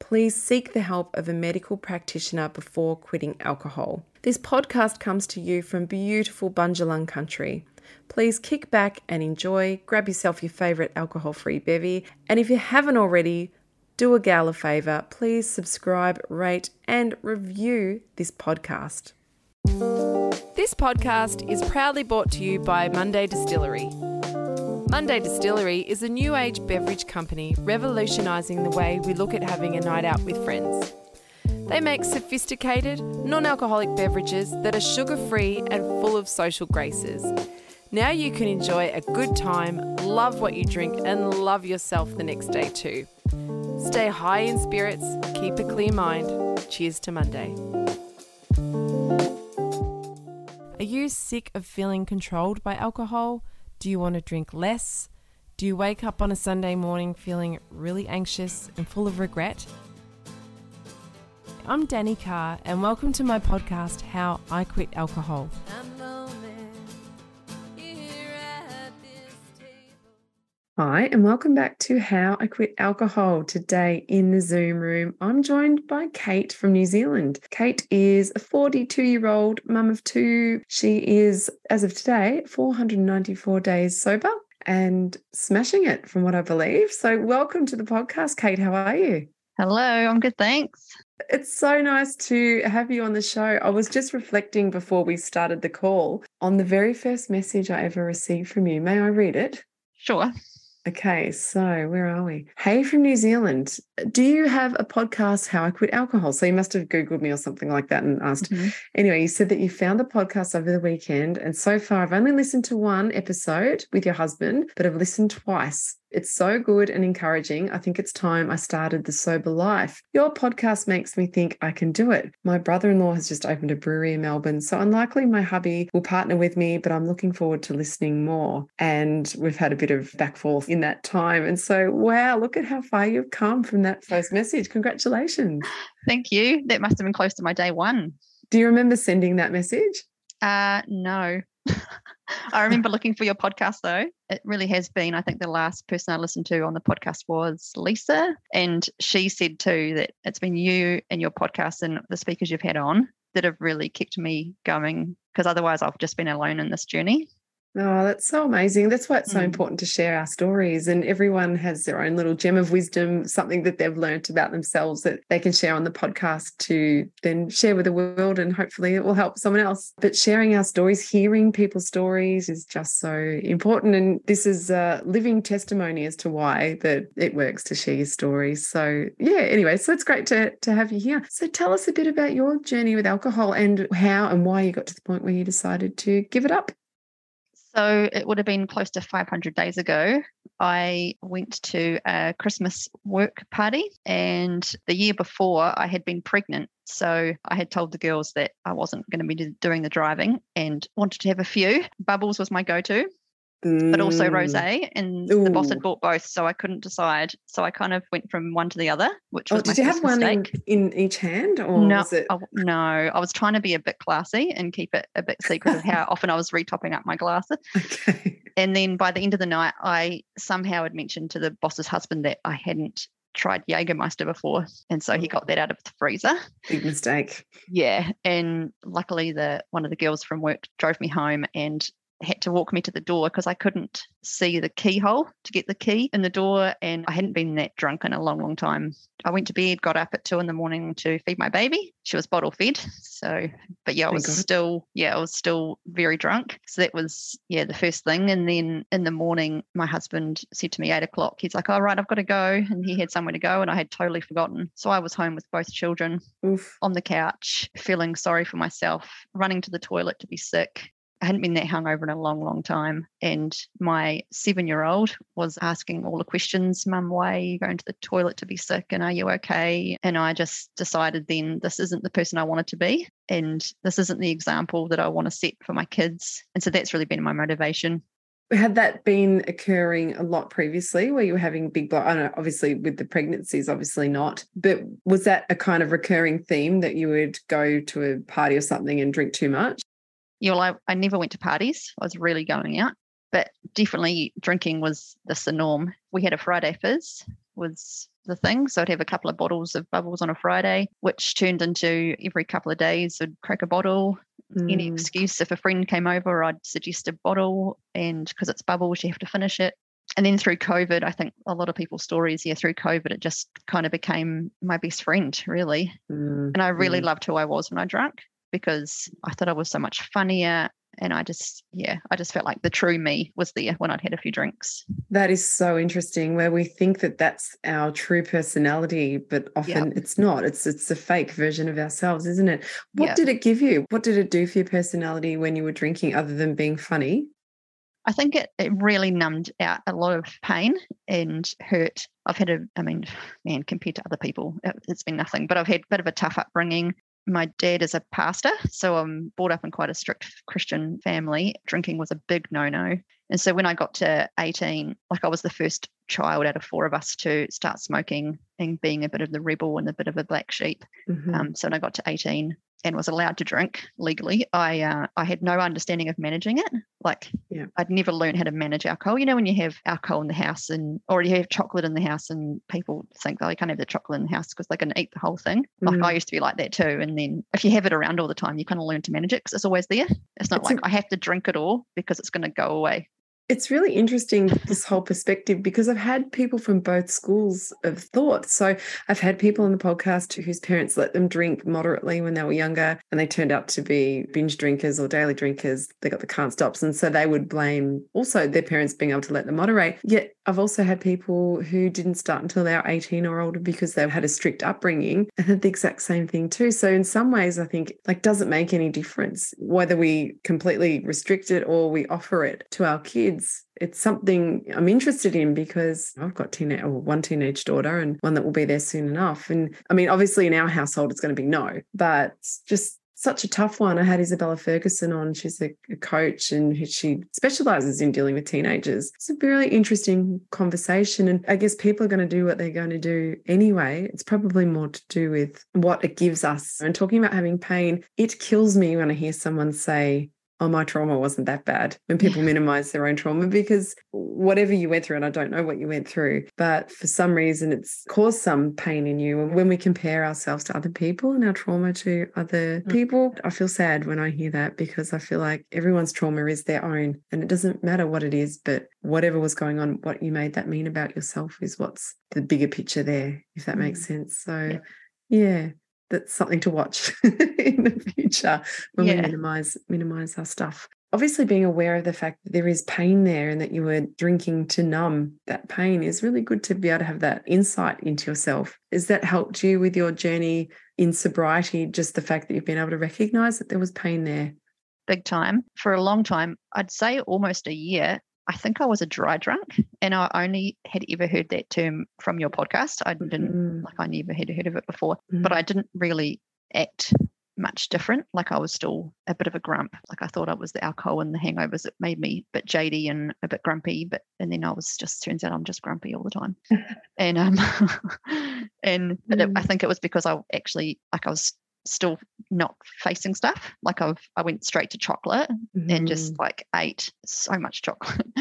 please seek the help of a medical practitioner before quitting alcohol. This podcast comes to you from beautiful Bundjalung country. Please kick back and enjoy, grab yourself your favourite alcohol free bevy, and if you haven't already, do a gal a favour, please subscribe, rate, and review this podcast. This podcast is proudly brought to you by Monday Distillery. Monday Distillery is a new age beverage company revolutionising the way we look at having a night out with friends. They make sophisticated, non alcoholic beverages that are sugar free and full of social graces. Now you can enjoy a good time, love what you drink, and love yourself the next day too. Stay high in spirits, keep a clear mind. Cheers to Monday. Are you sick of feeling controlled by alcohol? Do you want to drink less? Do you wake up on a Sunday morning feeling really anxious and full of regret? I'm Danni Carr, and welcome to my podcast, How I Quit Alcohol. Hi, and welcome back to How I Quit Alcohol. Today in the Zoom room, I'm joined by Kate from New Zealand. Kate is a 42 year old mum of two. She is, as of today, 494 days sober and smashing it, from what I believe. So, welcome to the podcast, Kate. How are you? Hello, I'm good, thanks. It's so nice to have you on the show. I was just reflecting before we started the call on the very first message I ever received from you. May I read it? Sure. Okay, so where are we? Hey from New Zealand. Do you have a podcast, How I Quit Alcohol? So you must have Googled me or something like that and asked. Mhm. Anyway, you said that you found the podcast over the weekend. And so far, I've only listened to one episode with your husband, but I've listened twice. It's so good and encouraging. I think it's time I started the sober life. Your podcast makes me think I can do it. My brother in law has just opened a brewery in Melbourne, so unlikely my hubby will partner with me, but I'm looking forward to listening more. And we've had a bit of back forth in that time. And so, wow, look at how far you've come from that first message. Congratulations. Thank you. That must have been close to my day one. Do you remember sending that message? Uh, no. I remember looking for your podcast though. It really has been. I think the last person I listened to on the podcast was Lisa. And she said too that it's been you and your podcast and the speakers you've had on that have really kept me going because otherwise I've just been alone in this journey. Oh, that's so amazing. That's why it's so Mm. important to share our stories. And everyone has their own little gem of wisdom, something that they've learnt about themselves that they can share on the podcast to then share with the world. And hopefully it will help someone else. But sharing our stories, hearing people's stories is just so important. And this is a living testimony as to why that it works to share your stories. So yeah, anyway, so it's great to, to have you here. So tell us a bit about your journey with alcohol and how and why you got to the point where you decided to give it up. So it would have been close to 500 days ago. I went to a Christmas work party, and the year before I had been pregnant. So I had told the girls that I wasn't going to be doing the driving and wanted to have a few. Bubbles was my go to, but also Mm. rosé, and the boss had bought both, so I couldn't decide. So I kind of went from one to the other, which Oh, was my did you have one in, in each hand, or No, was it? I no, I was trying to be a bit classy and keep it a bit secret of how often I was retopping up my glasses. Okay. And then by the end of the night, I somehow had mentioned to the boss's husband that I hadn't tried Jägermeister before. And so he got that out of the freezer. Big mistake. Yeah. And luckily the one of the girls from work drove me home and had to walk me to the door because I couldn't see the keyhole to get the key in the door. And I hadn't been that drunk in a long, long time. I went to bed, got up at two in the morning to feed my baby. She was bottle fed. So, but yeah, I was still, yeah, I was still very drunk. So that was, yeah, the first thing. And then in the morning, my husband said to me, eight o'clock, he's like, all right, I've got to go. And he had somewhere to go. And I had totally forgotten. So I was home with both children Oof. on the couch, feeling sorry for myself, running to the toilet to be sick. I hadn't been that hungover in a long, long time. And my seven year old was asking all the questions Mum, why are you going to the toilet to be sick? And are you okay? And I just decided then this isn't the person I wanted to be. And this isn't the example that I want to set for my kids. And so that's really been my motivation. Had that been occurring a lot previously where you were having big blow? I know, obviously, with the pregnancies, obviously not. But was that a kind of recurring theme that you would go to a party or something and drink too much? Yeah, well, I, I never went to parties. I was really going out, but definitely drinking was this the norm. We had a Friday fizz was the thing. So I'd have a couple of bottles of bubbles on a Friday, which turned into every couple of days I'd crack a bottle. Any Mm. excuse if a friend came over, I'd suggest a bottle, and because it's bubbles, you have to finish it. And then through COVID, I think a lot of people's stories, yeah, through COVID, it just kind of became my best friend, really. Mm, And I really mm. loved who I was when I drank because I thought I was so much funnier. And I just, yeah, I just felt like the true me was there when I'd had a few drinks. That is so interesting where we think that that's our true personality, but often it's not. It's it's a fake version of ourselves, isn't it? What Yeah. did it give you? What did it do for your personality when you were drinking other than being funny? I think it, it really numbed out a lot of pain and hurt. I've had a, I mean, man, compared to other people, it, it's been nothing, but I've had a bit of a tough upbringing. My dad is a pastor, so I'm brought up in quite a strict Christian family. Drinking was a big no no. And so when I got to 18, like I was the first child out of four of us to start smoking and being a bit of the rebel and a bit of a black sheep. Mhm. Um, so when I got to 18 and was allowed to drink legally, I uh, I had no understanding of managing it. Like Yeah. I'd never learned how to manage alcohol. You know, when you have alcohol in the house and or you have chocolate in the house and people think, oh, you can't have the chocolate in the house because they're going to eat the whole thing. Like Mm. I used to be like that too. And then if you have it around all the time, you kind of learn to manage it because it's always there. It's not It's like I have to drink it all because it's going to go away. It's really interesting, this whole perspective, because I've had people from both schools of thought. So I've had people on the podcast whose parents let them drink moderately when they were younger, and they turned out to be binge drinkers or daily drinkers. They got the can't stops. And so they would blame also their parents being able to let them moderate. Yet I've also had people who didn't start until they were 18 or older because they've had a strict upbringing and had the exact same thing too. So in some ways, I think like doesn't make any difference whether we completely restrict it or we offer it to our kids. It's something I'm interested in because I've got or oh, one teenage daughter and one that will be there soon enough. And I mean, obviously in our household it's going to be no, but just such a tough one. I had Isabella Ferguson on. She's a, a coach and she specializes in dealing with teenagers. It's a really interesting conversation. And I guess people are going to do what they're going to do anyway. It's probably more to do with what it gives us. And talking about having pain, it kills me when I hear someone say, oh, my trauma wasn't that bad when people minimize their own trauma because whatever you went through, and I don't know what you went through, but for some reason it's caused some pain in you. And when we compare ourselves to other people and our trauma to other Mm. people, I feel sad when I hear that because I feel like everyone's trauma is their own and it doesn't matter what it is, but whatever was going on, what you made that mean about yourself is what's the bigger picture there, if that makes sense. So, yeah, that's something to watch in the future when we minimize minimize our stuff. Obviously, being aware of the fact that there is pain there and that you were drinking to numb that pain is really good to be able to have that insight into yourself. Has that helped you with your journey in sobriety? Just the fact that you've been able to recognize that there was pain there. big time for a long time. I'd say almost a year. I think I was a dry drunk, and I only had ever heard that term from your podcast. I didn't Mm, like I never had heard of it before, but mm, I didn't really act much different. Like I was still a bit of a grump. Like I thought I was the alcohol and the hangovers that made me a bit jady and a bit grumpy. But and then I was just turns out I'm just grumpy all the time. and um and but it, I Mm. think it was because I actually like I was still not facing stuff. Like I've I went straight to chocolate and mm. just like ate so much chocolate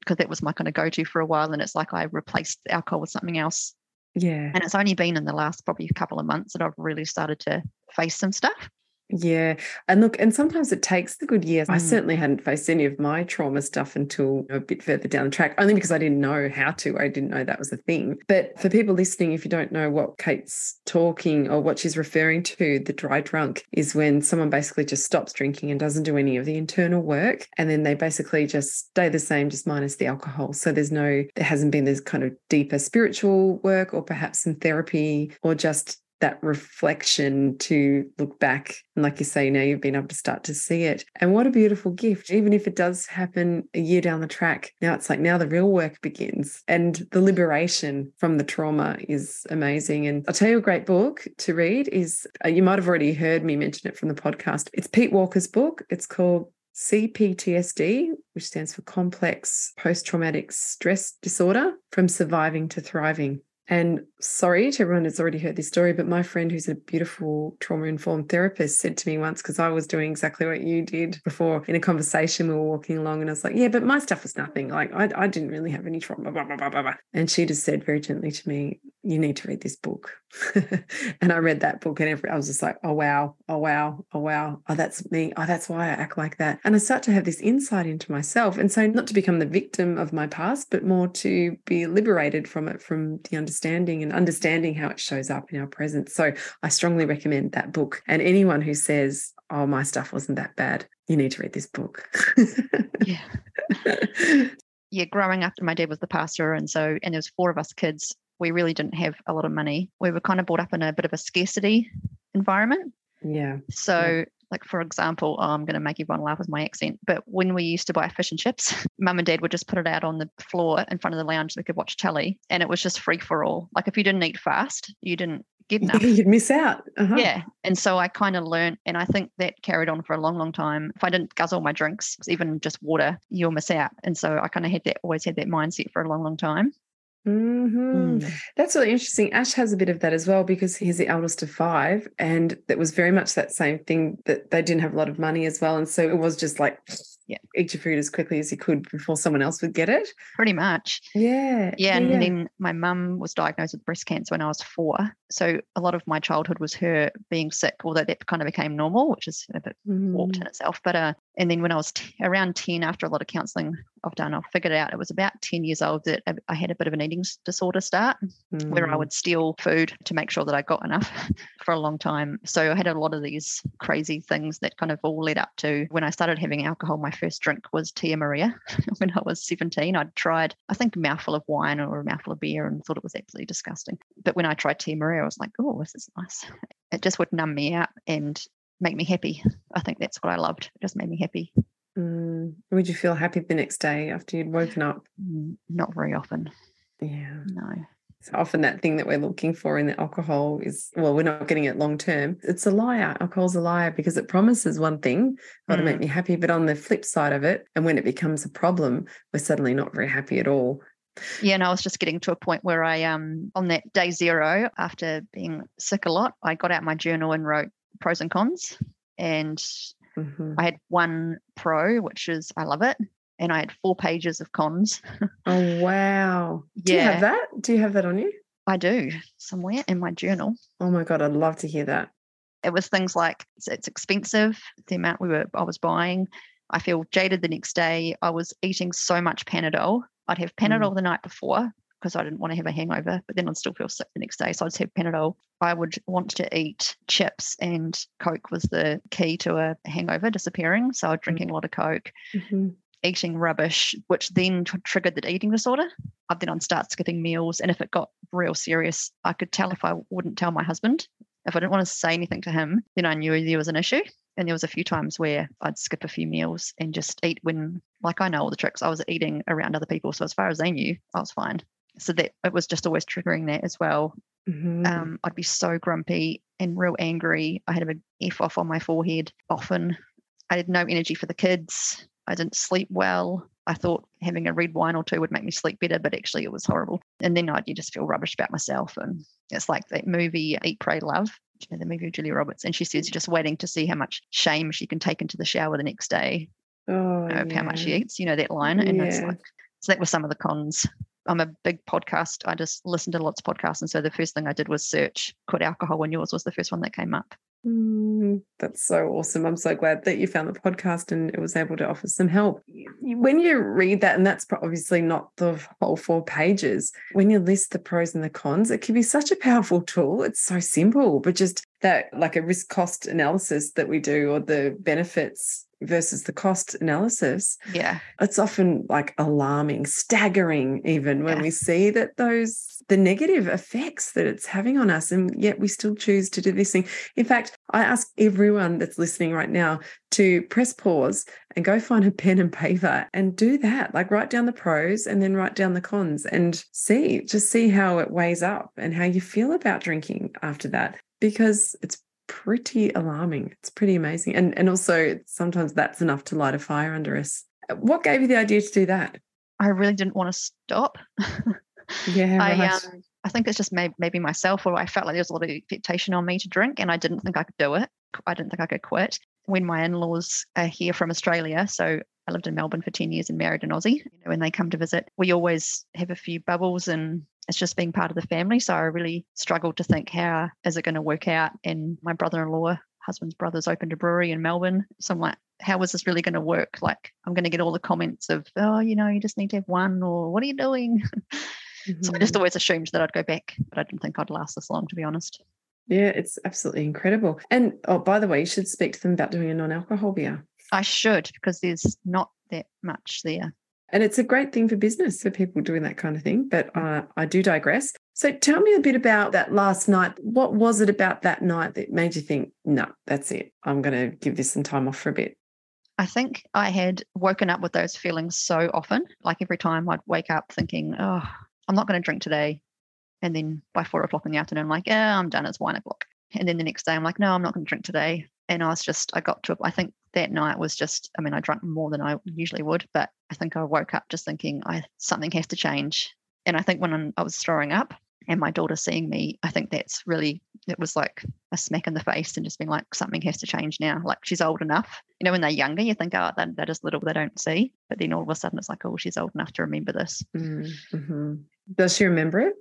because that was my kind of go-to for a while. And it's like I replaced the alcohol with something else. yeah. And it's only been in the last probably couple of months that I've really started to face some stuff. Yeah. And look, and sometimes it takes the good years. I Mm. certainly hadn't faced any of my trauma stuff until a bit further down the track, only because I didn't know how to. I didn't know that was a thing. But for people listening, if you don't know what Kate's talking or what she's referring to, the dry drunk is when someone basically just stops drinking and doesn't do any of the internal work. And then they basically just stay the same, just minus the alcohol. So there's no, there hasn't been this kind of deeper spiritual work or perhaps some therapy or just that reflection to look back. And like you say, now you've been able to start to see it. And what a beautiful gift. Even if it does happen a year down the track, now it's like now the real work begins. And the liberation from the trauma is amazing. And I'll tell you a great book to read is uh, you might have already heard me mention it from the podcast. It's Pete Walker's book. It's called CPTSD, which stands for Complex Post Traumatic Stress Disorder from Surviving to Thriving. And sorry to everyone that's already heard this story, but my friend who's a beautiful trauma informed therapist said to me once, because I was doing exactly what you did before in a conversation, we were walking along and I was like, yeah, but my stuff was nothing. Like I, I didn't really have any trauma, blah, blah, blah. And she just said very gently to me, you need to read this book. and I read that book and every, I was just like, oh, wow, oh, wow, oh, wow. Oh, that's me. Oh, that's why I act like that. And I start to have this insight into myself. And so not to become the victim of my past, but more to be liberated from it, from the understanding and understanding how it shows up in our present. So I strongly recommend that book. And anyone who says, oh, my stuff wasn't that bad, you need to read this book. Yeah. yeah, growing up, my dad was the pastor, and so and there was four of us kids. We really didn't have a lot of money. We were kind of brought up in a bit of a scarcity environment. yeah. So, like for example, oh, I'm going to make everyone laugh with my accent, but when we used to buy fish and chips, mum and dad would just put it out on the floor in front of the lounge so we could watch telly, and it was just free for all. Like if you didn't eat fast, you didn't get enough. You'd miss out. Uh-huh. Yeah. And so I kind of learned, and I think that carried on for a long, long time. If I didn't guzzle my drinks, even just water, you'll miss out. And so I kind of had that, always had that mindset for a long, long time. Hmm Mm. That's really interesting. Ash has a bit of that as well because he's the eldest of five, and that was very much that same thing that they didn't have a lot of money as well, and so it was just like, Yeah. eat your food as quickly as you could before someone else would get it. Pretty much. Yeah, Yeah. And then my mum was diagnosed with breast cancer when I was four. So a lot of my childhood was her being sick, although that kind of became normal, which is a bit warped Mm. in itself. But uh, and then when I was t- around 10, after a lot of counselling I've done, I figured out it was about 10 years old that I- had a bit of an eating disorder start where I Mm. would steal food to make sure that I got enough for a long time. So I had a lot of these crazy things that kind of all led up to when I started having alcohol. My first drink was Tia Maria when I was 17. I'd tried, I think, a mouthful of wine or a mouthful of beer and thought it was absolutely disgusting. But when I tried Tia Maria, I was like, oh, this is nice. It just would numb me out and make me happy. I think that's what I loved. It just made me happy. Mm. Would you feel happy the next day after you'd woken up? Mm, Not very often. Yeah. No. So often that thing that we're looking for in the alcohol is, well, we're not getting it long term. It's a liar. Alcohol's a liar because it promises one thing, oh, to make Mm. me happy. But on the flip side of it, and when it becomes a problem, we're suddenly not very happy at all. Yeah, and I was just getting to a point where I, um, on that day zero, after being sick a lot, I got out my journal and wrote pros and cons. And Mhm. I had one pro, which is I love it, and I had four pages of cons. Oh wow. Do you have that? Do you have that on you? I do somewhere in my journal. Oh my god, I'd love to hear that. It was things like it's, it's expensive, the amount we were I was buying. I feel jaded the next day. I was eating so much Panadol. I'd have Panadol the night before because I didn't want to have a hangover, but then I'd still feel sick the next day. So I'd just have Panadol. I would want to eat chips and Coke was the key to a hangover disappearing. So I was drinking a lot of Coke. Mhm. eating rubbish, which then tr- triggered the eating disorder. I'd then I'd start skipping meals. And if it got real serious, I could tell if I wouldn't tell my husband. If I didn't want to say anything to him, then I knew there was an issue. And there was a few times where I'd skip a few meals and just eat when, like I know all the tricks, I was eating around other people. So as far as they knew, I was fine. So that it was just always triggering that as well. Mhm. Um, I'd be so grumpy and real angry. I had a big F off on my forehead often. I had no energy for the kids. I didn't sleep well. I thought having a red wine or two would make me sleep better, but actually it was horrible. And then I'd you just feel rubbish about myself. And it's like that movie Eat, Pray, Love, you know, the movie of Julia Roberts. And she says just waiting to see how much shame she can take into the shower the next day oh, of how much she eats. You know that line, and it's Yeah. like so that was some of the cons. I'm a big podcast. I just listened to lots of podcasts, and so the first thing I did was search quit alcohol, and yours was the first one that came up. Mm, that's so awesome. I'm so glad that you found the podcast and it was able to offer some help. When you read that, and that's obviously not the whole four pages, when you list the pros and the cons, it can be such a powerful tool. It's so simple, but just that, like a risk cost analysis that we do, or the benefits versus the cost analysis, Yeah, it's often like alarming, staggering, even when Yeah. we see that those the negative effects that it's having on us, and yet we still choose to do this thing. In fact, I ask everyone that's listening right now to press pause and go find a pen and paper and do that. Like write down the pros and then write down the cons and see, just see how it weighs up and how you feel about drinking after that, because it's pretty alarming. It's pretty amazing. And and also sometimes that's enough to light a fire under us. What gave you the idea to do that? I really didn't want to stop. Yeah, I right. um, I think it's just maybe, maybe myself, or I felt like there was a lot of expectation on me to drink, and I didn't think I could do it. I didn't think I could quit. When my in-laws are here from Australia, so I lived in Melbourne for ten years and married an Aussie. You know, when they come to visit, we always have a few bubbles, and it's just being part of the family. So I really struggled to think how is it going to work out. And my brother-in-law, husband's brother's opened a brewery in Melbourne, so I'm like. How is this really going to work? Like, I'm going to get all the comments of, oh, you know, you just need to have one, or what are you doing? So I just mm-hmm. always assumed that I'd go back, but I didn't think I'd last this long, to be honest. Yeah, it's absolutely incredible. And oh, by the way, you should speak to them about doing a non-alcohol beer. I should because there's not that much there. And it's a great thing for business for people doing that kind of thing. But uh, I do digress. So tell me a bit about that last night. What was it about that night that made you think, no, that's it. I'm going to give this some time off for a bit? I think I had woken up with those feelings so often. Like every time I'd wake up thinking, oh, I'm not going to drink today. And then by four o'clock in the afternoon, I'm like, yeah, I'm done. It's one o'clock. And then the next day, I'm like, no, I'm not going to drink today. And I was just, I got to, I think that night was just, I mean, I drank more than I usually would, but I think I woke up just thinking, I something has to change. And I think when I'm- I was throwing up and my daughter seeing me, I think that's really, it was like a smack in the face and just being like, something has to change now. Like she's old enough. You know, when they're younger, you think, oh, that, that is little they don't see. But then all of a sudden it's like, oh, she's old enough to remember this. Mm-hmm. Does she remember it?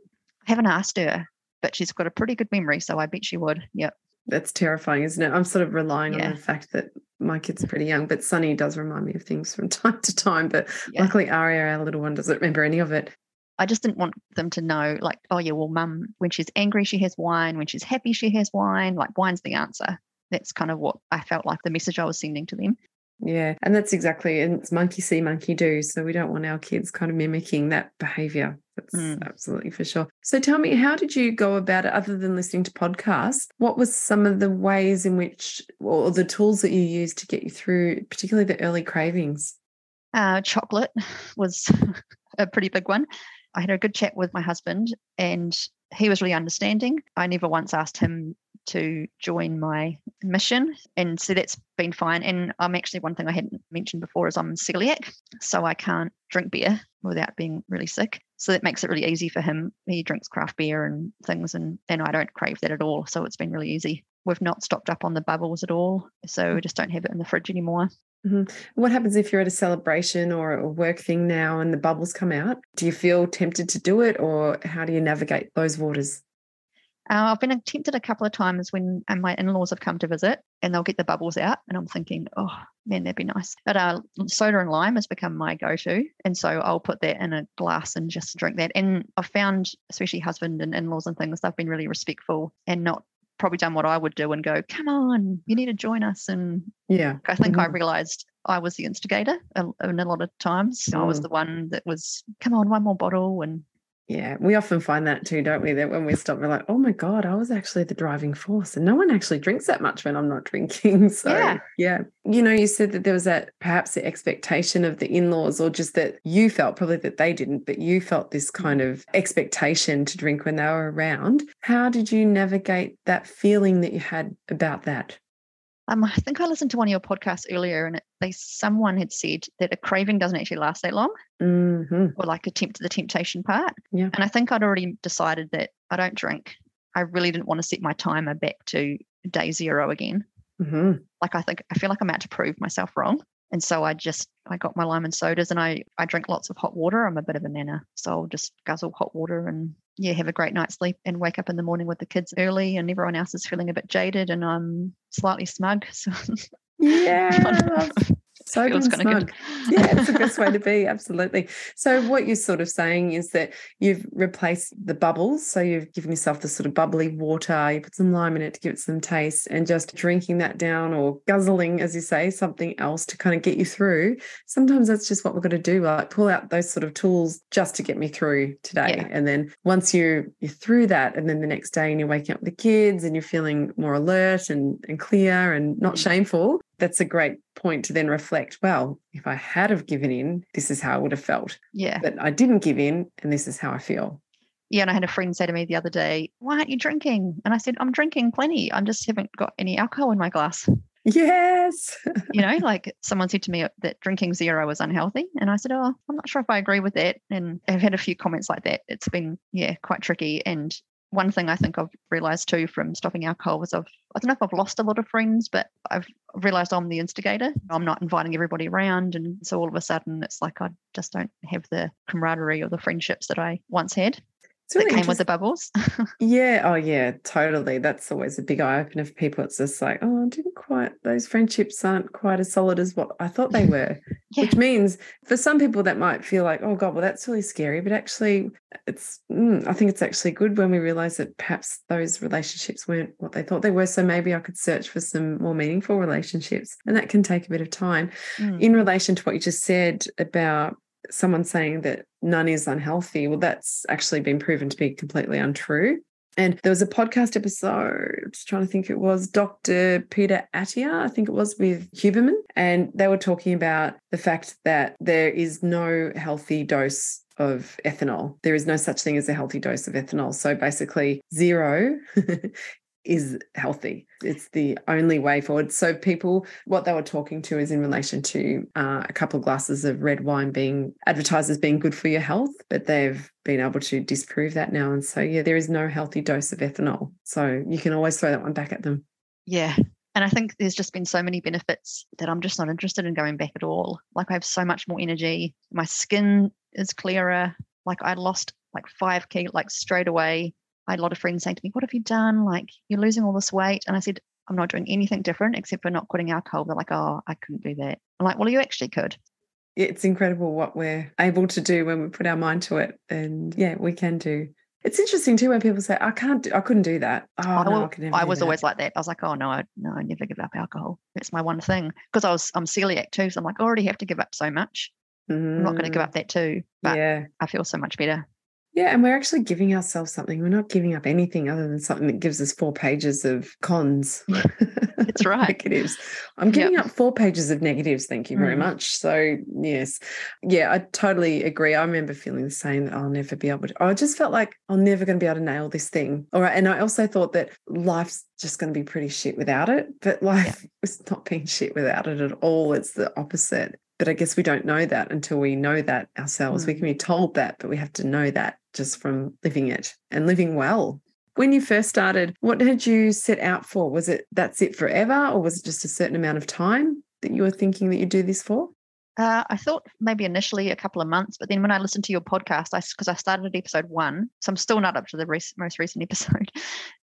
I haven't asked her, but she's got a pretty good memory. So I bet she would. Yep. That's terrifying, isn't it? I'm sort of relying Yeah. on the fact that my kid's are pretty young, but Sunny does remind me of things from time to time. But Yeah. luckily, Aria, our little one, doesn't remember any of it. I just didn't want them to know, like, oh, yeah, well, mum, when she's angry, she has wine. When she's happy, she has wine. Like, wine's the answer. That's kind of what I felt like the message I was sending to them. Yeah. And that's exactly, and it's monkey see, monkey do. So we don't want our kids kind of mimicking that behavior. That's Mm. absolutely for sure. So tell me, how did you go about it other than listening to podcasts? What was some of the ways in which, or the tools that you used to get you through, particularly the early cravings? Uh, chocolate was a pretty big one. I had a good chat with my husband, and he was really understanding. I never once asked him to join my mission, and so that's been fine. And I'm actually one thing I hadn't mentioned before is I'm celiac, so I can't drink beer without being really sick. So that makes it really easy for him. He drinks craft beer and things, and, and I don't crave that at all. So it's been really easy. We've not stocked up on the bubbles at all. So we just don't have it in the fridge anymore. Mm-hmm. What happens if you're at a celebration or a work thing now and the bubbles come out? Do you feel tempted to do it, or how do you navigate those waters? Uh, I've been tempted a couple of times when my in-laws have come to visit and they'll get the bubbles out and I'm thinking, oh man, that'd be nice. But uh, soda and lime has become my go-to. And so I'll put that in a glass and just drink that. And I've found, especially husband and in-laws and things, they've been really respectful and not probably done what I would do and go, come on, you need to join us. And yeah, I think mm-hmm. I realized I was the instigator in a lot of times. Mm. I was mm. the one that was, come on, one more bottle. And yeah, we often find that too, don't we? That when we stop, we're like, oh my God, I was actually the driving force. And no one actually drinks that much when I'm not drinking. So, yeah. yeah. You know, you said that there was that perhaps the expectation of the in laws, or just that you felt probably that they didn't, but you felt this kind mm. of expectation to drink when they were around. How did you navigate that feeling that you had about that? Um, I think I listened to one of your podcasts earlier, and it, they someone had said that a craving doesn't actually last that long, mm-hmm. or like a tempt the temptation part. Yeah. And I think I'd already decided that I don't drink. I really didn't want to set my timer back to day zero again. Mm-hmm. Like I think I feel like I'm out to prove myself wrong, and so I just I got my lime and sodas, and I I drink lots of hot water. I'm a bit of a nana, so I'll just guzzle hot water and yeah, have a great night's sleep and wake up in the morning with the kids early and everyone else is feeling a bit jaded and I'm slightly smug. So yeah. so feels kind smug. of good. yeah, it's the best way to be. Absolutely. So what you're sort of saying is that you've replaced the bubbles. So you've given yourself the sort of bubbly water. You put some lime in it to give it some taste, and just drinking that down or guzzling, as you say, something else to kind of get you through. Sometimes that's just what we've got to do. Like pull out those sort of tools just to get me through today. Yeah. And then once you you're through that, and then the next day and you're waking up with the kids and you're feeling more alert and, and clear and not mm. shameful, that's a great point to then reflect well if i had have given in this is how i would have felt. Yeah. But i didn't give in and this is how i feel. Yeah and i had a friend say to me the other day why aren't you drinking? And i said i'm drinking plenty. I just haven't got any alcohol in my glass. Yes. You know like someone said to me that drinking zero was unhealthy and i said oh i'm not sure if i agree with that and i've had a few comments like that. It's been yeah quite tricky and one thing I think I've realized too from stopping alcohol was I've I don't know if I've lost a lot of friends, but I've realized I'm the instigator. I'm not inviting everybody around, and so all of a sudden it's like I just don't have the camaraderie or the friendships that I once had really that came with the bubbles. yeah. Oh, yeah. Totally. That's always a big eye opener for people. It's just like, oh, I didn't quite. Those friendships aren't quite as solid as what I thought they were. yeah. Which means for some people that might feel like, oh God, well that's really scary. But actually, it's. Mm, I think it's actually good when we realize that perhaps those relationships weren't what they thought they were. So maybe I could search for some more meaningful relationships, and that can take a bit of time. Mm. In relation to what you just said about someone saying that none is unhealthy, well, that's actually been proven to be completely untrue. And there was a podcast episode, just trying to think it was Dr. Peter Attia, I think it was with Huberman. And they were talking about the fact that there is no healthy dose of ethanol. There is no such thing as a healthy dose of ethanol. So basically, zero is healthy. It's the only way forward. So, people, what they were talking to is in relation to uh, a couple of glasses of red wine being advertised as being good for your health, but they've been able to disprove that now. And so, yeah, there is no healthy dose of ethanol. So, you can always throw that one back at them. Yeah. And I think there's just been so many benefits that I'm just not interested in going back at all. Like, I have so much more energy. My skin is clearer. Like, I lost like five kilo, like straight away I had a lot of friends saying to me, What have you done? Like, you're losing all this weight. And I said, I'm not doing anything different except for not quitting alcohol. They're like, Oh, I couldn't do that. I'm like, Well, you actually could. It's incredible what we're able to do when we put our mind to it. And yeah, we can do. It's interesting too when people say, I can't do, I couldn't do that. Oh, I, no, I, I was that. always like that. I was like, oh no, I, no, I never give up alcohol. It's my one thing. Because I was, I'm celiac too. So I'm like, I already have to give up so much. Mm. I'm not going to give mm. up that too. But yeah. I feel so much better. Yeah, and we're actually giving ourselves something. We're not giving up anything other than something that gives us four pages of cons. That's right. negatives. I'm giving yep. up four pages of negatives. Thank you very mm. much. So, yes. Yeah, I totally agree. I remember feeling the same that I'll never be able to. I just felt like I'm never going to be able to nail this thing. All right. And I also thought that life's just going to be pretty shit without it. But life yeah. is not being shit without it at all. It's the opposite. But I guess we don't know that until we know that ourselves. Mm. We can be told that, but we have to know that just from living it and living well. When you first started, what had you set out for? Was it that's it forever, or was it just a certain amount of time that you were thinking that you'd do this for? Uh, I thought maybe initially a couple of months, but then when I listened to your podcast, I because I started at episode one, so I'm still not up to the res- most recent episode.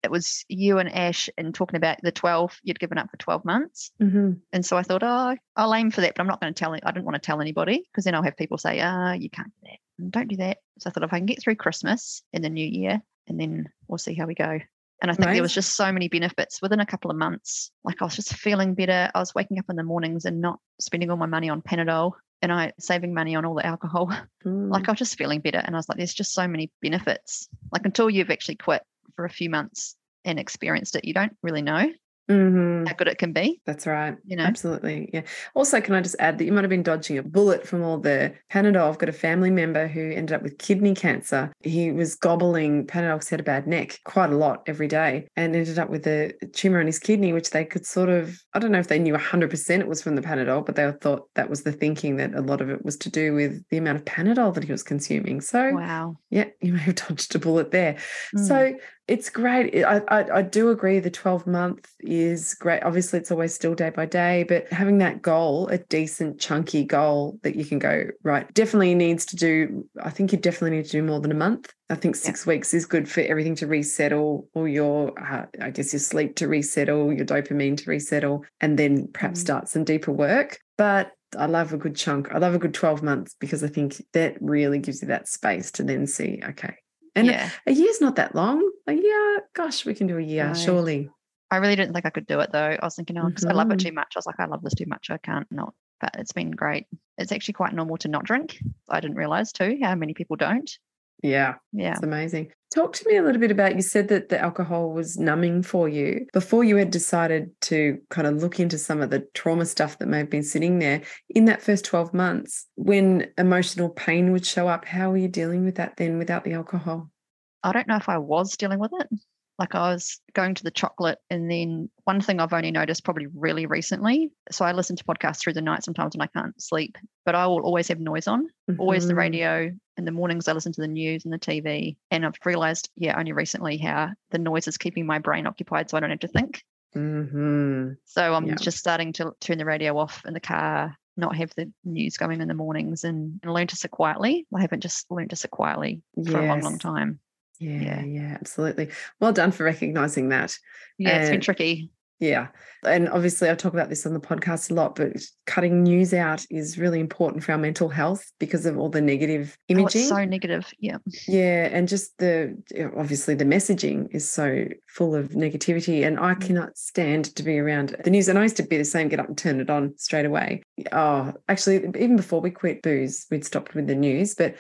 It was you and Ash and talking about the 12 you'd given up for 12 months, mm-hmm. and so I thought, oh, I'll aim for that, but I'm not going to tell. I didn't want to tell anybody because then I'll have people say, ah, oh, you can't do that, don't do that. So I thought if I can get through Christmas and the New Year, and then we'll see how we go. And I think there was just so many benefits within a couple of months. Like I was just feeling better. I was waking up in the mornings and not spending all my money on Panadol and I saving money on all the alcohol. Mm. Like I was just feeling better. And I was like, there's just so many benefits. Like until you've actually quit for a few months and experienced it, you don't really know mm-hmm. how good it can be. That's right. You know, absolutely. Yeah. Also, can I just add that you might have been dodging a bullet from all the Panadol? I've got a family member who ended up with kidney cancer. He was gobbling Panadol because he had a bad neck quite a lot every day and ended up with a tumor on his kidney, which they could sort of, I don't know if they knew 100% it was from the Panadol, but they thought that was the thinking that a lot of it was to do with the amount of Panadol that he was consuming. So, wow. Yeah, you may have dodged a bullet there. Mm. So, it's great. I, I, I do agree. The twelve month is great. Obviously, it's always still day by day, but having that goal, a decent chunky goal that you can go right, definitely needs to do. I think you definitely need to do more than a month. I think six yeah. weeks is good for everything to resettle, or your, uh, I guess, your sleep to resettle, your dopamine to resettle, and then perhaps mm. start some deeper work. But I love a good chunk. I love a good 12 months because I think that really gives you that space to then see, okay, and yeah. a year's not that long. A year, gosh, we can do a year, surely. I really didn't think I could do it though. I was thinking, oh, because mm-hmm. I love it mm-hmm. too much. I was like, I love this too much. I can't not. But it's been great. It's actually quite normal to not drink. I didn't realize too how many people don't. Yeah. Yeah. It's amazing. Talk to me a little bit about you said that the alcohol was numbing for you. Before you had decided to kind of look into some of the trauma stuff that may have been sitting there in that first 12 months, when emotional pain would show up, how were you dealing with that then without the alcohol? I don't know if I was dealing with it. Like I was going to the chocolate, and then one thing I've only noticed probably really recently. So I listen to podcasts through the night sometimes when I can't sleep, but I will always have noise on, mm-hmm. always the mm-hmm. radio. In the mornings, I listen to the news and the TV. And I've realized, yeah, only recently how the noise is keeping my brain occupied so I don't have to think. Mm-hmm. So I'm yeah. just starting to turn the radio off in the car, not have the news going in the mornings and, and learn to sit quietly. I haven't just learned to sit quietly yes. for a long, long time. Yeah, yeah, yeah, absolutely. Well done for recognizing that. Yeah, and, it's been tricky. Yeah. And obviously, I talk about this on the podcast a lot, but cutting news out is really important for our mental health because of all the negative imaging. Oh, so negative. Yeah. Yeah. And just the obviously the messaging is so full of negativity. And I mm. cannot stand to be around the news. And I used to be the same, get up and turn it on straight away. Oh, actually, even before we quit booze, we'd stopped with the news. But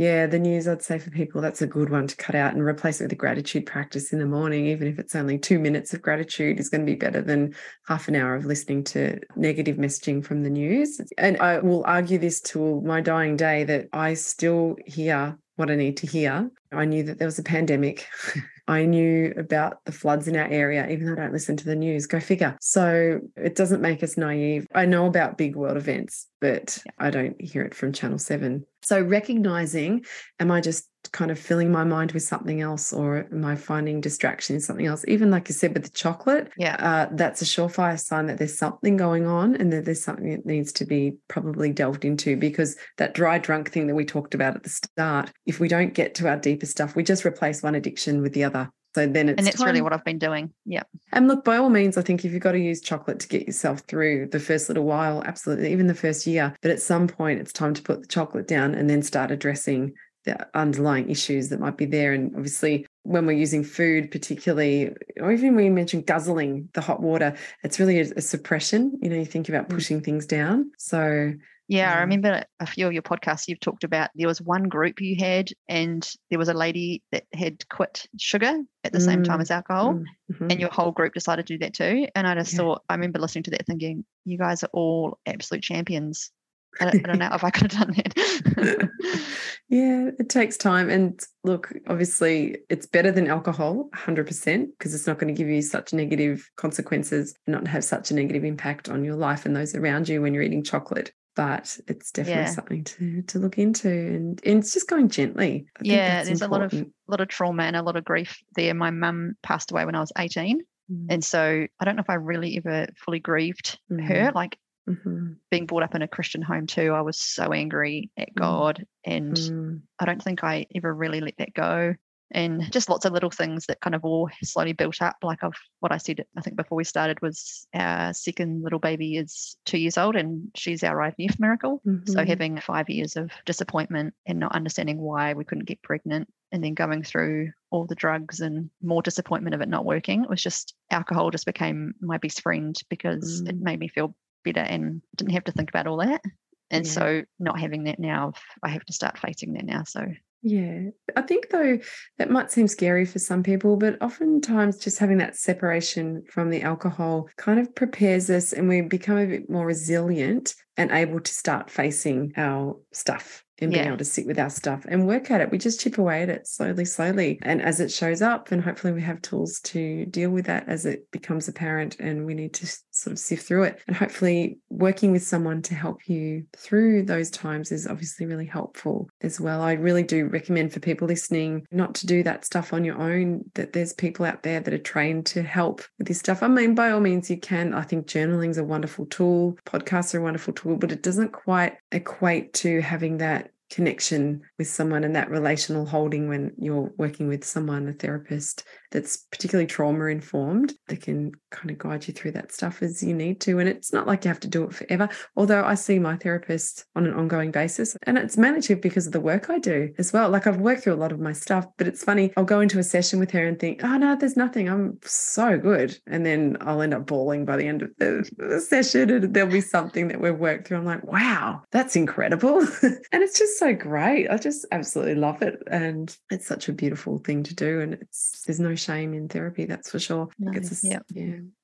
yeah, the news, I'd say for people, that's a good one to cut out and replace it with a gratitude practice in the morning, even if it's only two minutes of gratitude, is going to be better than half an hour of listening to negative messaging from the news. And I will argue this till my dying day that I still hear what I need to hear. I knew that there was a pandemic. I knew about the floods in our area, even though I don't listen to the news. Go figure. So it doesn't make us naive. I know about big world events, but I don't hear it from Channel 7. So recognizing, am I just kind of filling my mind with something else or am I finding distraction in something else? Even like you said with the chocolate, yeah, uh, that's a surefire sign that there's something going on and that there's something that needs to be probably delved into because that dry drunk thing that we talked about at the start, if we don't get to our deeper stuff, we just replace one addiction with the other. So then it's and that's time. really what I've been doing. Yeah. And look, by all means, I think if you've got to use chocolate to get yourself through the first little while, absolutely, even the first year. But at some point, it's time to put the chocolate down and then start addressing the underlying issues that might be there. And obviously, when we're using food, particularly, or even when you mentioned guzzling the hot water, it's really a, a suppression. You know, you think about mm. pushing mm. things down. So yeah, I remember a few of your podcasts you've talked about there was one group you had and there was a lady that had quit sugar at the mm. same time mm, as alcohol mm-hmm. and your whole group decided to do that too. And I just yeah. thought I remember listening to that thinking, you guys are all absolute champions. I don't, I don't know if I could have done that. yeah, it takes time. And look, obviously, it's better than alcohol, 100%, because it's not going to give you such negative consequences not have such a negative impact on your life and those around you when you're eating chocolate. but it's definitely Yeah. something to to look into, and, and it's just going gently. I think yeah, there's a lot of important. lot of trauma and a lot of grief there. My mum passed away when I was 18. Mm. And so I don't know if I really ever fully grieved her. Mhm. Like Mhm. being brought up in a Christian home too, I was so angry at God. And Mm. I don't think I ever really let that go. And just lots of little things that kind of all slowly built up. Like I've what I said, I think before we started was our second little baby is two years old and she's our IVF miracle. So Mhm. having five years of disappointment and not understanding why we couldn't get pregnant and then going through all the drugs and more disappointment of it not working, it was just alcohol just became my best friend because it Mm. made me feel better and didn't have to think about all that. And Yeah. so not having that now, I have to start facing that now. So Yeah. I think, though, that might seem scary for some people, but oftentimes just having that separation from the alcohol kind of prepares us and we become a bit more resilient and able to start facing our stuff and being Yeah. able to sit with our stuff and work at it. We just chip away at it slowly, slowly. And as it shows up, and hopefully we have tools to deal with that as it becomes apparent and we need to sort of sift through it. And hopefully working with someone to help you through those times is obviously really helpful as well. I really do recommend for people listening not to do that stuff on your own, that there's people out there that are trained to help with this stuff. I mean, by all means, you can. I think journaling is a wonderful tool, podcasts are a wonderful tool, but it doesn't quite equate to having that connection with someone and that relational holding when you're working with someone, a therapist that's particularly trauma informed, that can kind of guide you through that stuff as you need to. And it's not like you have to do it forever. Although I see my therapist on an ongoing basis, and it's mainly because of the work I do as well. Like I've worked through a lot of my stuff, but it's funny. I'll go into a session with her and think, oh no, there's nothing. I'm so good. And then I'll end up bawling by the end of the session and there'll be something that we've worked through. I'm like, wow, that's incredible. and it's just so great. I just absolutely love it. And it's such a beautiful thing to do. And it's there's no shame in therapy, that's for sure. No, it's a, yeah,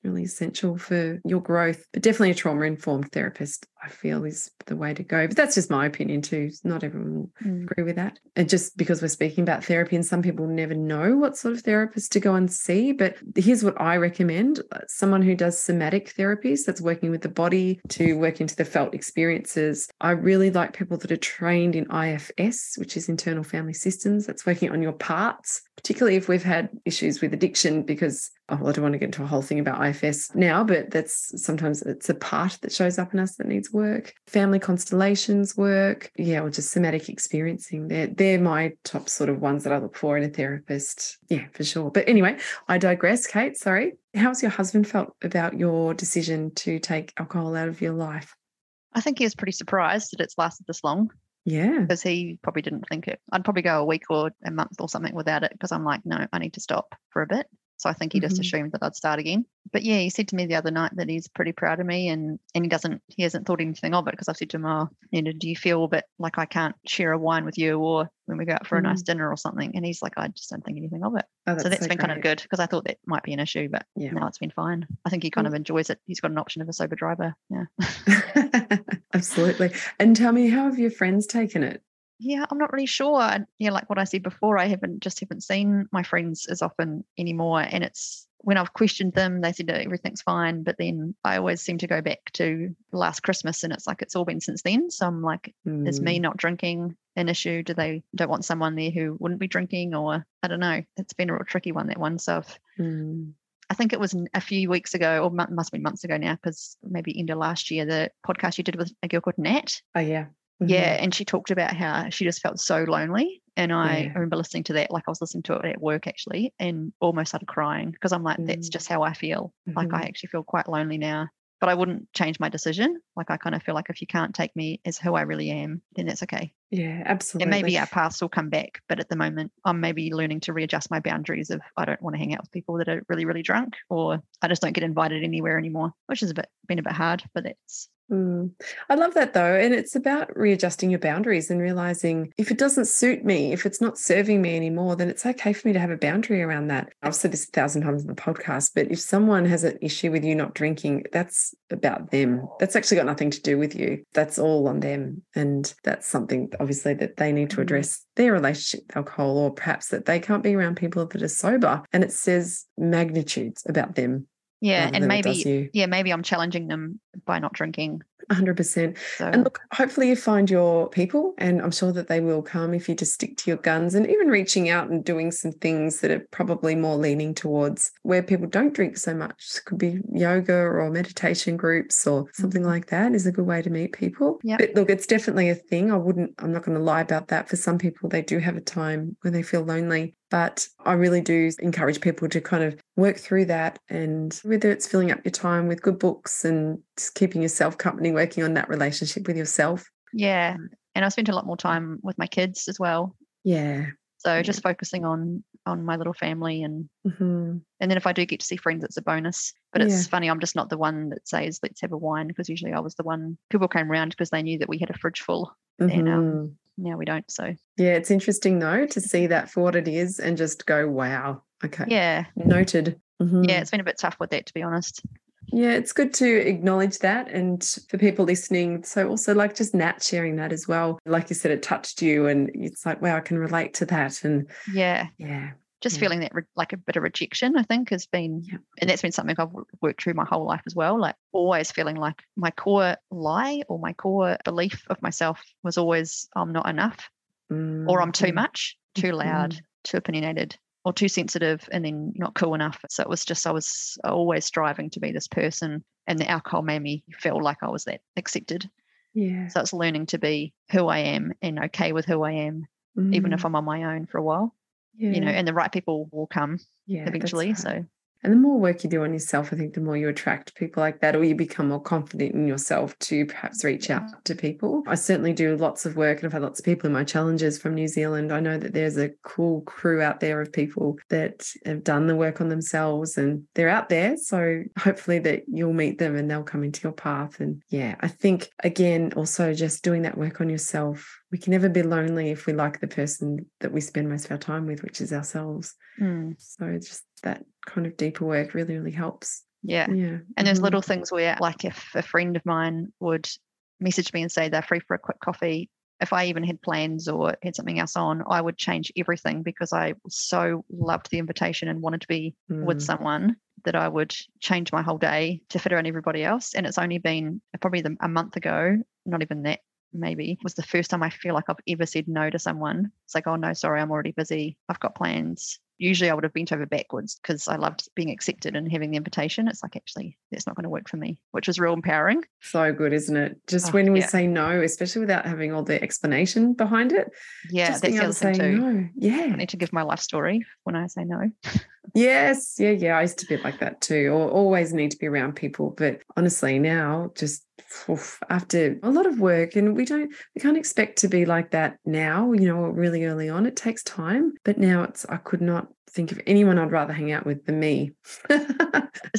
really essential for your growth. But definitely a trauma informed therapist, I feel, is the way to go. But that's just my opinion too. Not everyone will mm, agree with that. And just because we're speaking about therapy, and some people never know what sort of therapist to go and see. But here's what I recommend uh, someone who does somatic therapies, that's working with the body to work into the felt experiences. I really like people that are trained in IFS, which is internal family systems, that's working on your parts, particularly if we've had issues with addiction, because oh, well, I don't want to get into a whole thing about IFS now, but that's sometimes it's a part that shows up in us that needs work. Family constellations work, yeah, or just somatic experiencing. They're they're my top sort of ones that I look for in a therapist. Yeah, for sure. But anyway, I digress. Kate, sorry. How's your husband felt about your decision to take alcohol out of your life? I think he was pretty surprised that it's lasted this long Yeah. because he probably didn't think it. I'd probably go a week or a month or something without it because I'm like, no, I need to stop for a bit. So I think he just Mhm. assumed that I'd start again. But yeah, he said to me the other night that he's pretty proud of me and and he doesn't he hasn't thought anything of it because I've said to him, Oh, you know, do you feel a bit like I can't share a wine with you or when we go out for a nice dinner or something? And he's like, I just don't think anything of it. Oh, so that's been kind of good because I thought that might be an issue, but Yeah. now it's been fine. I think he kind of enjoys it. He's got an option of a sober driver. Yeah. Absolutely. And tell me, how have your friends taken it? Yeah, I'm not really sure. I- Yeah, like what I said before, I haven't just haven't seen my friends as often anymore. And it's when I've questioned them, they said everything's fine. But then I always seem to go back to last Christmas and it's like it's all been since then. So I'm like, is Mm. me not drinking an issue? Do they don't want someone there who wouldn't be drinking? Or I don't know. It's been a real tricky one, that one. So Mm. I think it was a few weeks ago, or must have been months ago now, because maybe end of last year, the podcast you did with a girl called Nat. Oh, yeah. Yeah, Mhm. and she talked about how she just felt so lonely. And I Yeah. remember listening to that, like I was listening to it at work actually, and almost started crying because I'm like, that's Mm. just how I feel. Like I Mhm. actually feel quite lonely now. But I wouldn't change my decision. Like I kind of feel like if you can't take me as who I really am, then that's okay. Yeah, absolutely. And maybe our paths will come back. But at the moment, I'm maybe learning to readjust my boundaries of I don't want to hang out with people that are really, really drunk, or I just don't get invited anywhere anymore, which has a bit been a bit hard. But that's Mm. I love that though. And it's about readjusting your boundaries and realizing if it doesn't suit me, if it's not serving me anymore, then it's okay for me to have a boundary around that. I've said this a thousand times in the podcast, but if someone has an issue with you not drinking, that's about them. That's actually got nothing to do with you. That's all on them. And that's something obviously that they need to Mm. address their relationship with alcohol, or perhaps that they can't be around people that are sober. And it says magnitudes about them. Yeah. And it maybe yeah, maybe I'm challenging them by not drinking 100%. So And look, hopefully you find your people, and I'm sure that they will come if you just stick to your guns and even reaching out and doing some things that are probably more leaning towards where people don't drink so much. Could be yoga or meditation groups or something Mhm. like that is a good way to meet people. Yep. But look, it's definitely a thing. I wouldn't, I'm not going to lie about that. For some people, they do have a time when they feel lonely. But I really do encourage people to kind of work through that. And whether it's filling up your time with good books and just keeping yourself company, working on that relationship with yourself. yeah. And I spent a lot more time with my kids as well. Yeah. So Yeah. just focusing on on my little family and hmm and then if I do get to see friends, it's a bonus. But Yeah. it's funny, I'm just not the one that says let's have a wine because usually I was the one people came around because they knew that we had a fridge full. And, um, Mhm. Now we don't. So Yeah, it's interesting though to see that for what it is and just go, wow. Okay. yeah. Noted. Mhm. Yeah, it's been a bit tough with that to be honest. Yeah, it's good to acknowledge that. And for people listening, so also like just Nat sharing that as well. Like you said, it touched you and it's like, wow, I can relate to that. And Yeah. yeah. Just Yeah. feeling that re- like a bit of rejection, I think, has been, Yep. and that's been something I've worked through my whole life as well. Like always feeling like my core lie or my core belief of myself was always I'm not enough. or I'm too Mhm. much, too loud, Mhm. too opinionated, or too sensitive, and then not cool enough. So it was just I was always striving to be this person, and the alcohol made me feel like I was that accepted. Yeah. So it's learning to be who I am and okay with who I am, even if Mm, I'm on my own for a while. You know, and the right people will come yeah, eventually. right. So And the more work you do on yourself, I think the more you attract people like that, or you become more confident in yourself to perhaps reach out to people. I certainly do lots of work, and I've had lots of people in my challenges from New Zealand. I know that there's a cool crew out there of people that have done the work on themselves and they're out there. So hopefully that you'll meet them and they'll come into your path. And yeah, I think again, also just doing that work on yourself. We can never be lonely if we like the person that we spend most of our time with, which is ourselves. mm, So just that kind of deeper work really, really helps. yeah. Yeah. And there's mhm. little things where, like, if a friend of mine would message me and say they're free for a quick coffee, if I even had plans or had something else on, I would change everything because I so loved the invitation and wanted to be with Mm. someone that I would change my whole day to fit around everybody else. And it's only been probably the, a month ago, not even that maybe was the first time I feel like I've ever said no to someone. It's like, oh no, sorry, I'm already busy. I've got plans. Usually I would have bent over backwards because I loved being accepted and having the invitation. It's like actually that's not going to work for me, which was real empowering. So good, isn't it? Just Oh, when we yeah. say no, especially without having all the explanation behind it. Yeah, just that's being the other to thing say too. no. Yeah. I need to give my life story when I say no. Yes. Yeah. Yeah. I used to be like that too, or always need to be around people. But honestly, now just oof, after a lot of work, and we don't, we can't expect to be like that now, you know, really early on. It takes time. But now it's, I could not think of anyone I'd rather hang out with than me. Isn't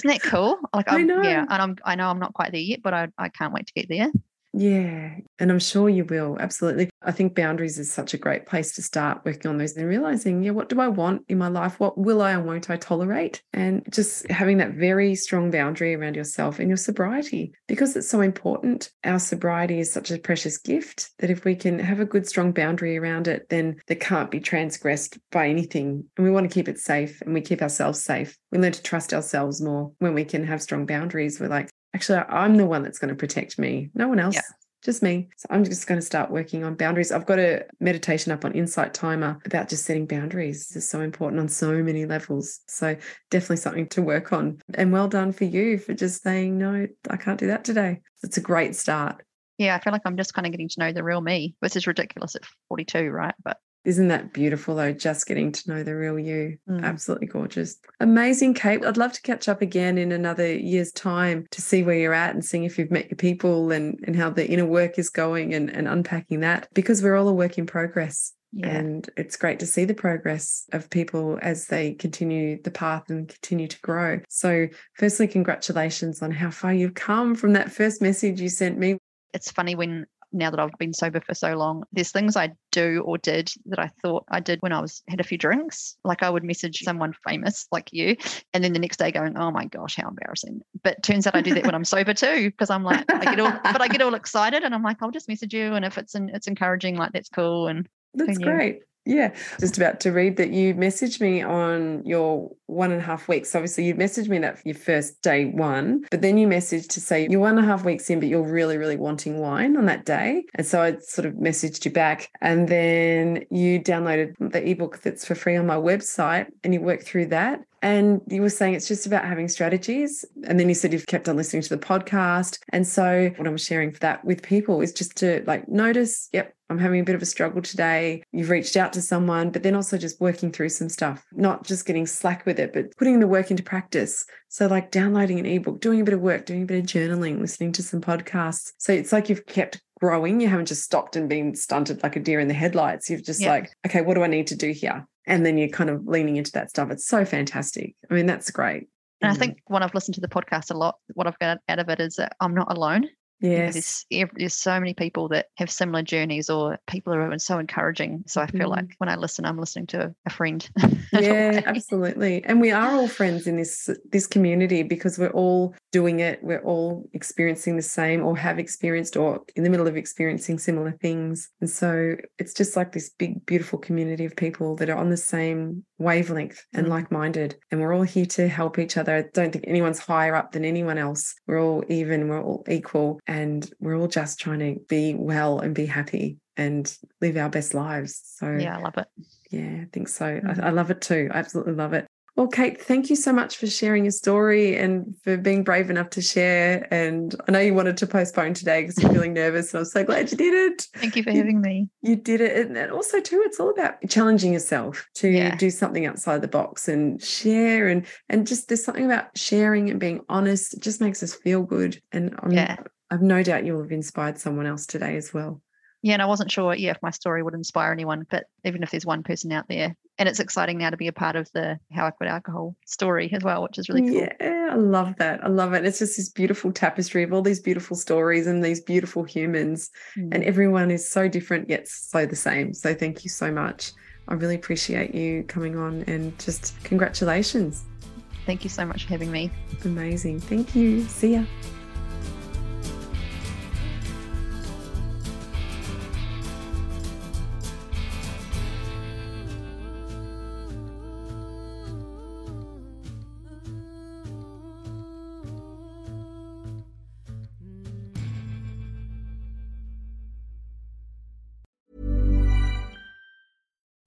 that cool? Like I I'm, know. yeah, and I'm I know I'm not quite there yet, but I, I can't wait to get there. Yeah, and I'm sure you will. Absolutely. I think boundaries is such a great place to start working on those and realizing, yeah, what do I want in my life? What will I and won't I tolerate? And just having that very strong boundary around yourself and your sobriety because it's so important. Our sobriety is such a precious gift that if we can have a good, strong boundary around it, then that can't be transgressed by anything. And we want to keep it safe and we keep ourselves safe. We learn to trust ourselves more when we can have strong boundaries. We're like, actually, I'm the one that's going to protect me, no one else. Yeah. Just me. So I'm just going to start working on boundaries. I've got a meditation up on Insight Timer about just setting boundaries. This is so important on so many levels. So definitely something to work on. And well done for you for just saying, no, I can't do that today. It's a great start. Yeah, I feel like I'm just kind of getting to know the real me, which is ridiculous at 42, right? But Isn't that beautiful though? Just getting to know the real you. Mm. Absolutely gorgeous. Amazing, Kate. I'd love to catch up again in another year's time to see where you're at and seeing if you've met your people and, and how the inner work is going and, and unpacking that because we're all a work in progress. yeah, And it's great to see the progress of people as they continue the path and continue to grow. So, firstly, congratulations on how far you've come from that first message you sent me. it's funny when now that I've been sober for so long, there's things I do or did that I thought I did when I was had a few drinks. Like I would message someone famous like you, and then the next day going, "Oh my gosh, how embarrassing!" But turns out I do that when I'm sober too, because I'm like, I get all, but I get all excited, and I'm like, I'll just message you, and if it's in, it's encouraging, like that's cool, and That's great. Yeah, just about to read that you messaged me on your one and a half weeks. Obviously, you messaged me that your first day one, but then you messaged to say you're one and a half weeks in, but you're really, really wanting wine on that day. And so I sort of messaged you back. And then you downloaded the ebook that's for free on my website and you worked through that. And you were saying it's just about having strategies. And then you said you've kept on listening to the podcast. And so what I'm sharing for that with people is just to like notice, yep, I'm having a bit of a struggle today. You've reached out to someone, but then also just working through some stuff, not just getting slack with it, but putting the work into practice. So, like downloading an ebook, doing a bit of work, doing a bit of journaling, listening to some podcasts. So, it's like you've kept growing. You haven't just stopped and been stunted like a deer in the headlights. You've just yeah. like, okay, what do I need to do here? And then you're kind of leaning into that stuff. It's so fantastic. I mean, that's great. And I think when I've listened to the podcast a lot, what I've got out of it is that I'm not alone. Yes. You know, there's, there's so many people that have similar journeys or people are so encouraging. So I feel mm. like when I listen, I'm listening to a friend. yeah, absolutely. And we are all friends in this this community because we're all doing it. We're all experiencing the same or have experienced or in the middle of experiencing similar things. And so it's just like this big, beautiful community of people that are on the same wavelength and mm. like-minded. And we're all here to help each other. I don't think anyone's higher up than anyone else. We're all even, we're all equal and we're all just trying to be well and be happy and live our best lives. So yeah, I love it. Yeah, I think so. Mm-hmm. I, I, love it too. I absolutely love it. Well, Kate, thank you so much for sharing your story and for being brave enough to share. And I know you wanted to postpone today because you're feeling nervous, and I'm so glad you did it. Thank you for having me. You did it. And also, too, it's all about challenging yourself to yeah. do something outside the box and share. And and just there's something about sharing and being honest. It just makes us feel good. And I'm, yeah. I've no doubt you'll have inspired someone else today as well. Yeah, and I wasn't sure, yeah, if my story would inspire anyone, but even if there's one person out there, and it's exciting now to be a part of the How I Quit Alcohol story as well, which is really cool. Yeah, I love that. I love it. It's just this beautiful tapestry of all these beautiful stories and these beautiful humans, mm. and everyone is so different yet so the same. So thank you so much. I really appreciate you coming on, and just congratulations. Thank you so much for having me. Amazing. Thank you. See ya.